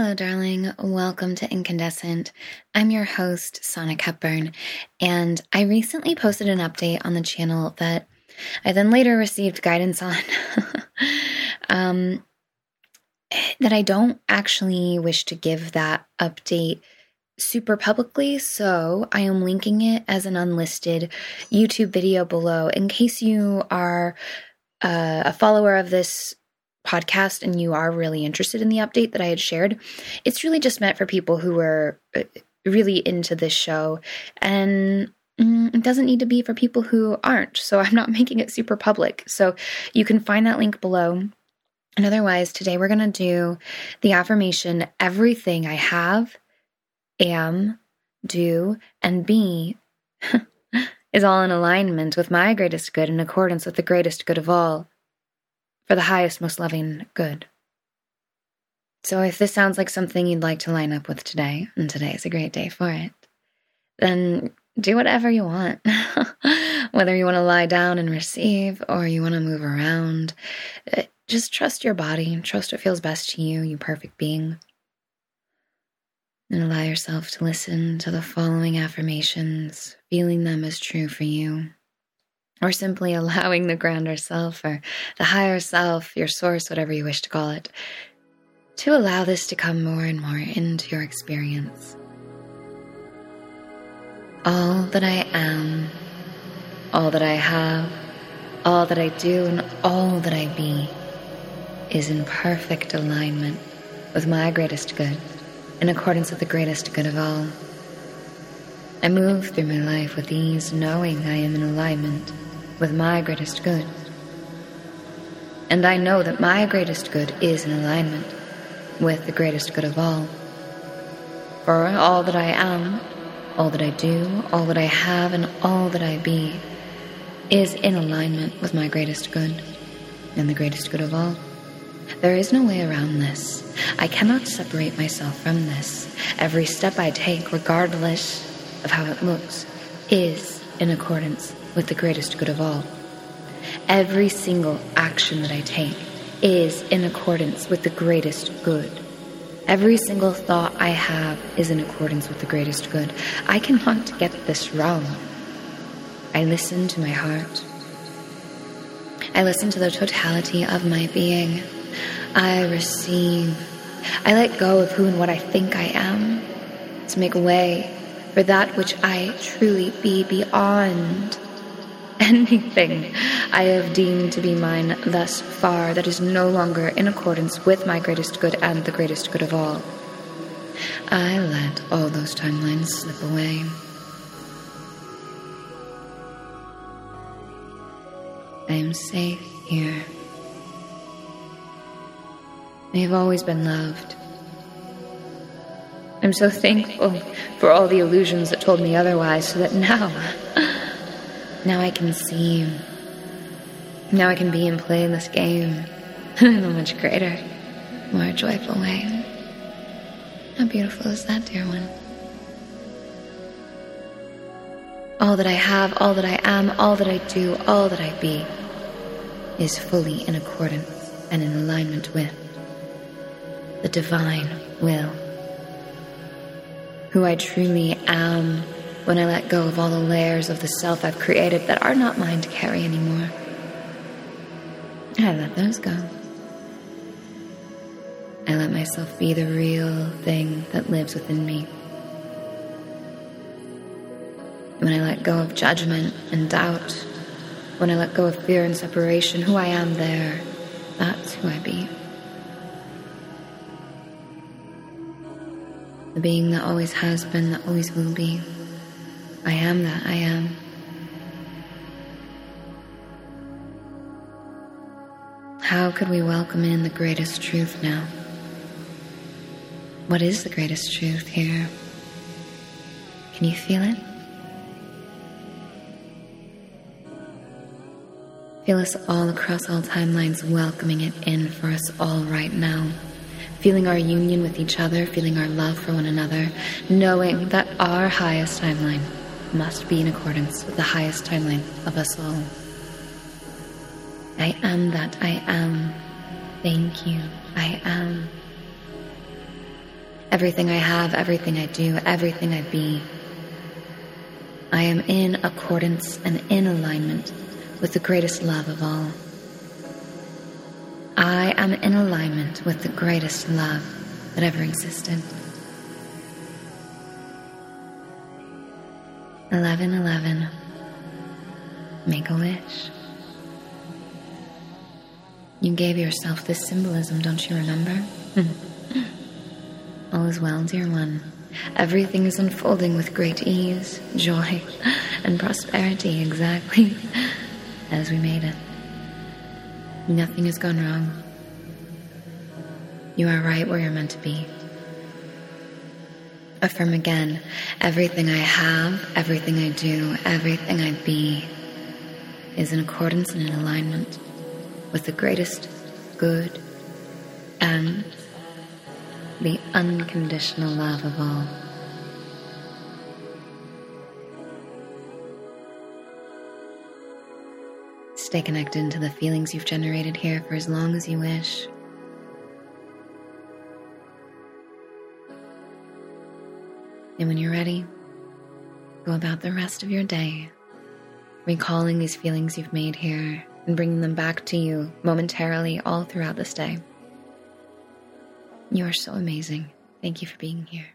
Hello, darling. Welcome to Incandescent. I'm your host, Sonic Hepburn, and I recently posted an update on the channel that I then later received guidance on. um, that I don't actually wish to give that update super publicly, so I am linking it as an unlisted YouTube video below in case you are uh, a follower of this podcast and you are really interested in the update that I had shared. It's really just meant for people who are uh, really into this show and mm, it doesn't need to be for people who aren't. So I'm not making it super public. So you can find that link below. And otherwise, today we're going to do the affirmation everything I have am, do, and be is all in alignment with my greatest good in accordance with the greatest good of all, for the highest, most loving good. So, if this sounds like something you'd like to line up with today, and today is a great day for it, then do whatever you want. Whether you want to lie down and receive or you want to move around, uh, just trust your body, trust what feels best to you, you perfect being and allow yourself to listen to the following affirmations, feeling them as true for you, or simply allowing the grander self or the higher self, your source, whatever you wish to call it, to allow this to come more and more into your experience. All that I am, all that I have, all that I do, and all that I be is in perfect alignment with my greatest good in accordance with the greatest good of all. I move through my life with ease, knowing I am in alignment with my greatest good. And I know that my greatest good is in alignment with the greatest good of all. For all that I am, all that I do, all that I have, and all that I be is in alignment with my greatest good and the greatest good of all. There is no way around this. I cannot separate myself from this. Every step I take, regardless of how it looks, is in accordance with the greatest good of all. Every single action that I take is in accordance with the greatest good. Every single thought I have is in accordance with the greatest good. I cannot get this wrong. I listen to my heart. I listen to the totality of my being. I receive. I let go of who and what I think I am to make way for that which I truly be beyond anything I have deemed to be mine thus far that is no longer in accordance with my greatest good and the greatest good of all. I let all those timelines slip away. I am safe here. I have always been loved. I'm so thankful for all the illusions that told me otherwise, so that now, now I can see. you. Now I can be and play this game in a much greater, more joyful way. How beautiful is that, dear one? All that I have, all that I am, all that I do, all that I be is fully in accordance and in alignment with the divine will. Who I truly am when I let go of all the layers of the self I've created that are not mine to carry anymore. I let those go. I let myself be the real thing that lives within me. When I let go of judgment and doubt, when I let go of fear and separation, who I am there, that's who I be. the being that always has been, that always will be. I am that I am. How could we welcome in the greatest truth now? What is the greatest truth here? Can you feel it? Feel us all across all timelines welcoming it in for us all right now feeling our union with each other, feeling our love for one another, knowing that our highest timeline must be in accordance with the highest timeline of us all. I am that I am. Thank you. I am. Everything I have, everything I do, everything I be. I am in accordance and in alignment with the greatest love of all. I am in alignment with the greatest love that ever existed. 1111. Make a wish. You gave yourself this symbolism, don't you remember? Mm-hmm. All is well, dear one. Everything is unfolding with great ease, joy, and prosperity exactly as we made it. Nothing has gone wrong. You are right where you're meant to be. Affirm again everything I have, everything I do, everything I be is in accordance and in alignment with the greatest good and the unconditional love of all. Stay connected to the feelings you've generated here for as long as you wish. And when you're ready, go about the rest of your day, recalling these feelings you've made here and bringing them back to you momentarily all throughout this day. You are so amazing. Thank you for being here.